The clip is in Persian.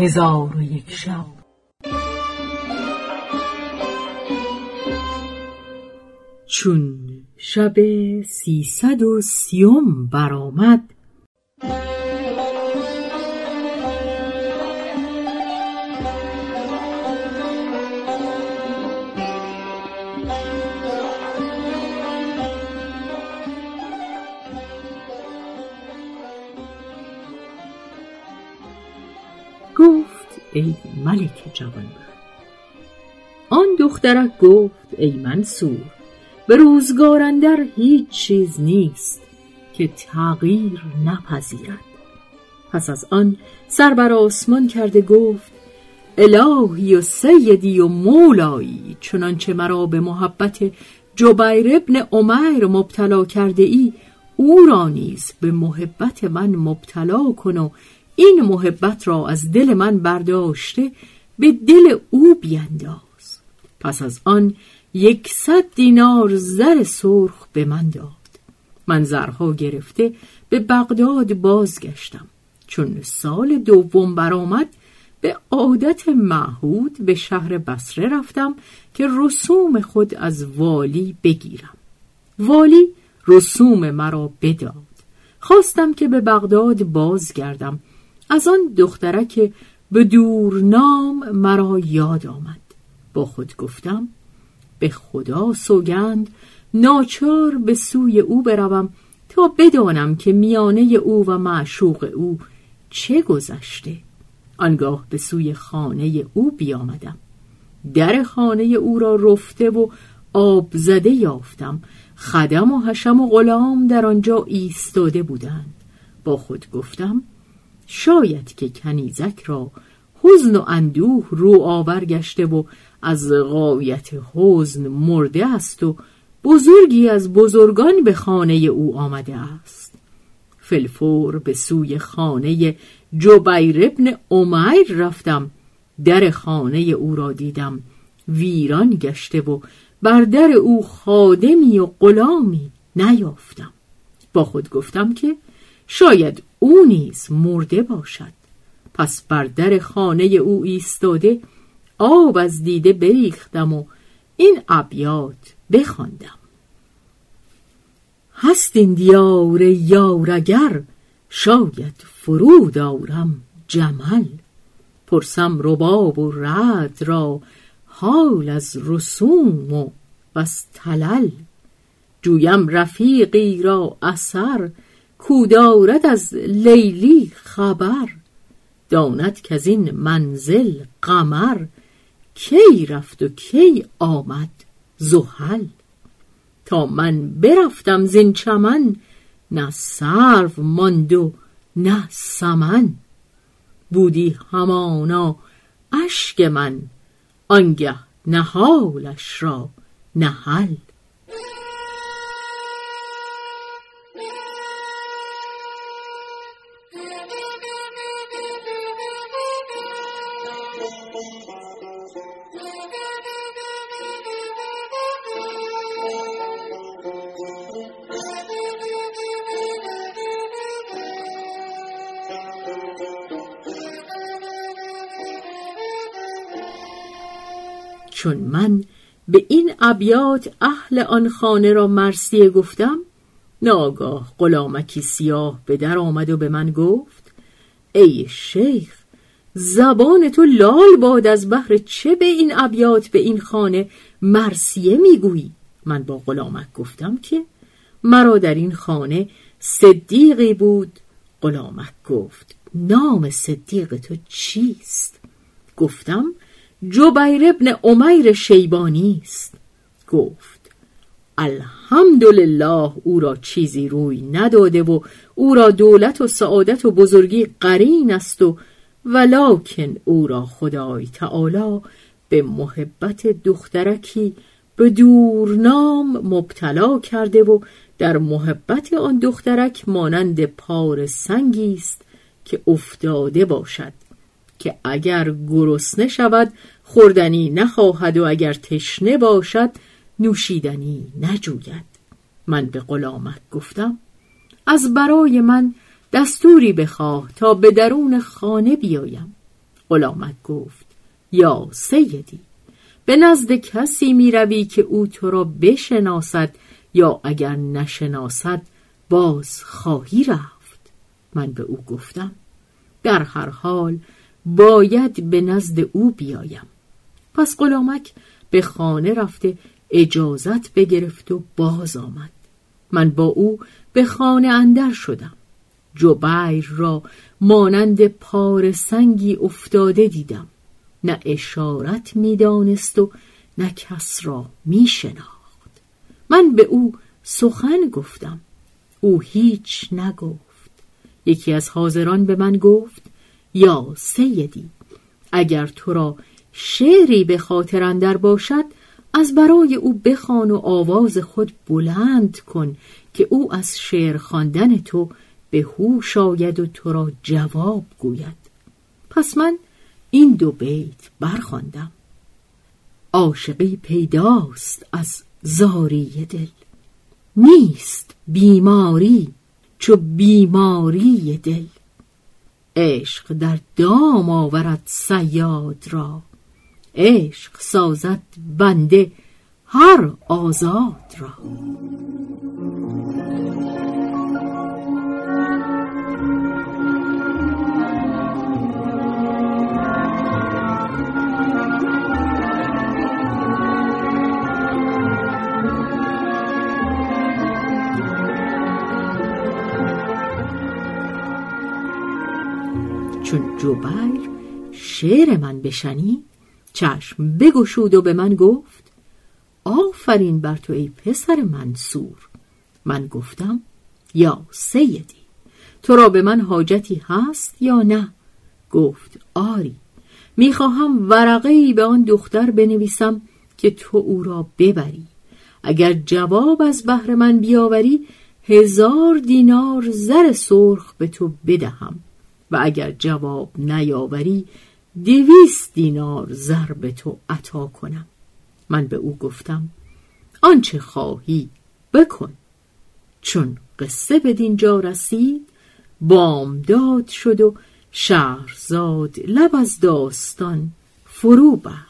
هزار و یک شب. چون شب سیصد و سیوم برآمد ای ملک جوانبخت آن دخترک گفت ای منصور به روزگار اندر هیچ چیز نیست که تغییر نپذیرد. پس از آن سر بر آسمان کرده گفت الهی و سیدی و مولایی چنانچه مرا به محبت جبیر ابن عمیر مبتلا کرده ای او را نیز به محبت من مبتلا کن و این محبت را از دل من برداشته به دل او بینداز. پس از آن یکصد دینار زر سرخ به من داد. من زرها گرفته به بغداد بازگشتم. چون سال دوم برآمد به عادت معهود به شهر بصره رفتم که رسوم خود از والی بگیرم. والی رسوم مرا بداد. خواستم که به بغداد بازگردم از آن دخترک به دور نام مرا یاد آمد. با خود گفتم به خدا سوگند ناچار به سوی او بروم تا بدانم که میانه او و معشوق او چه گذشته. آنگاه به سوی خانه او بیامدم. در خانه او را رفته و آب زده یافتم. خدم و حشم و غلام در آنجا ایستاده بودند. با خود گفتم شاید که کنیزک را حزن و اندوه رو آور گشته و از غایت حزن مرده است و بزرگی از بزرگان به خانه او آمده است. فلفور به سوی خانه جبیر ابن عمیر رفتم در خانه او را دیدم. ویران گشته و بر در او خادمی و غلامی نیافتم. با خود گفتم که شاید او نیز مرده باشد. پس بر در خانه او ایستاده آب از دیده بریختم و این ابیات بخواندم. هست این دیار یارگر شاید فرود آرم جمل. پرسم رباب و رد را حال از رسوم و بس تلل. جویم رفیقی را اثر کودارد از لیلی خبر. داند که از این منزل قمر. کی رفت و کی آمد؟ زحل. تا من برفتم زین چمن نه سرو ماند و نه سمن. بودی همانا اشک من آنگه نهالش را نهل چون من به این ابیات اهل آن خانه را مرسیه گفتم ناگاه غلامکی سیاه به در آمد و به من گفت ای شیخ زبان تو لال باد از بحر چه به این ابیات به این خانه مرسیه می‌گویی؟ من با غلامک گفتم که مرا در این خانه صدیقی بود. غلامک گفت نام صدیق تو چیست؟ گفتم جبیر ابن عمیر شیبانی است. گفت الحمدلله او را چیزی روی نداده و او را دولت و سعادت و بزرگی قرین است و ولکن او را خدای تعالی به محبت دخترکی به دورنام مبتلا کرده و در محبت آن دخترک مانند پار سنگی است که افتاده باشد. که اگر گرسنه شود خوردنی نخواهد و اگر تشنه باشد نوشیدنی نجوید. من به غلامک گفتم از برای من دستوری بخواه تا به درون خانه بیایم. غلامک گفت یا سیدی به نزد کسی می روی که او تو را بشناسد یا اگر نشناسد باز خواهی رفت. من به او گفتم در هر حال باید به نزد او بیایم. پس غلامک به خانه رفته اجازت بگرفت و باز آمد. من با او به خانه اندر شدم. جبیر را مانند پار سنگی افتاده دیدم. نه اشارت می‌دانست و نه کس را میشناخت. من به او سخن گفتم. او هیچ نگفت. یکی از حاضران به من گفت یا سیدی. اگر تو را شعری به خاطر اندر باشد از برای او بخوان و آواز خود بلند کن که او از شعر خواندن تو به هوش آید و تو را جواب گوید. پس من این دو بیت برخواندم. عاشقی پیداست از زاری دل. نیست بیماری چو بیماری دل. عشق در دام آورد سیاد را. عشق سازد بنده هر آزاد را. چون جبیر شعر من بشنید چشم بگشود و به من گفت آفرین بر تو ای پسر منصور. من گفتم یا سیدی تو را به من حاجتی هست یا نه؟ گفت آری. می‌خواهم ورقه ای به آن دختر بنویسم که تو او را ببری. اگر جواب از بهر من بیاوری هزار دینار زر سرخ به تو بدهم. و اگر جواب نیاوری دویست دینار زر به تو عطا کنم. من به او گفتم آنچه خواهی بکن. چون قصه به دینجا رسید بامداد شد و شهرزاد لب از داستان فرو بست.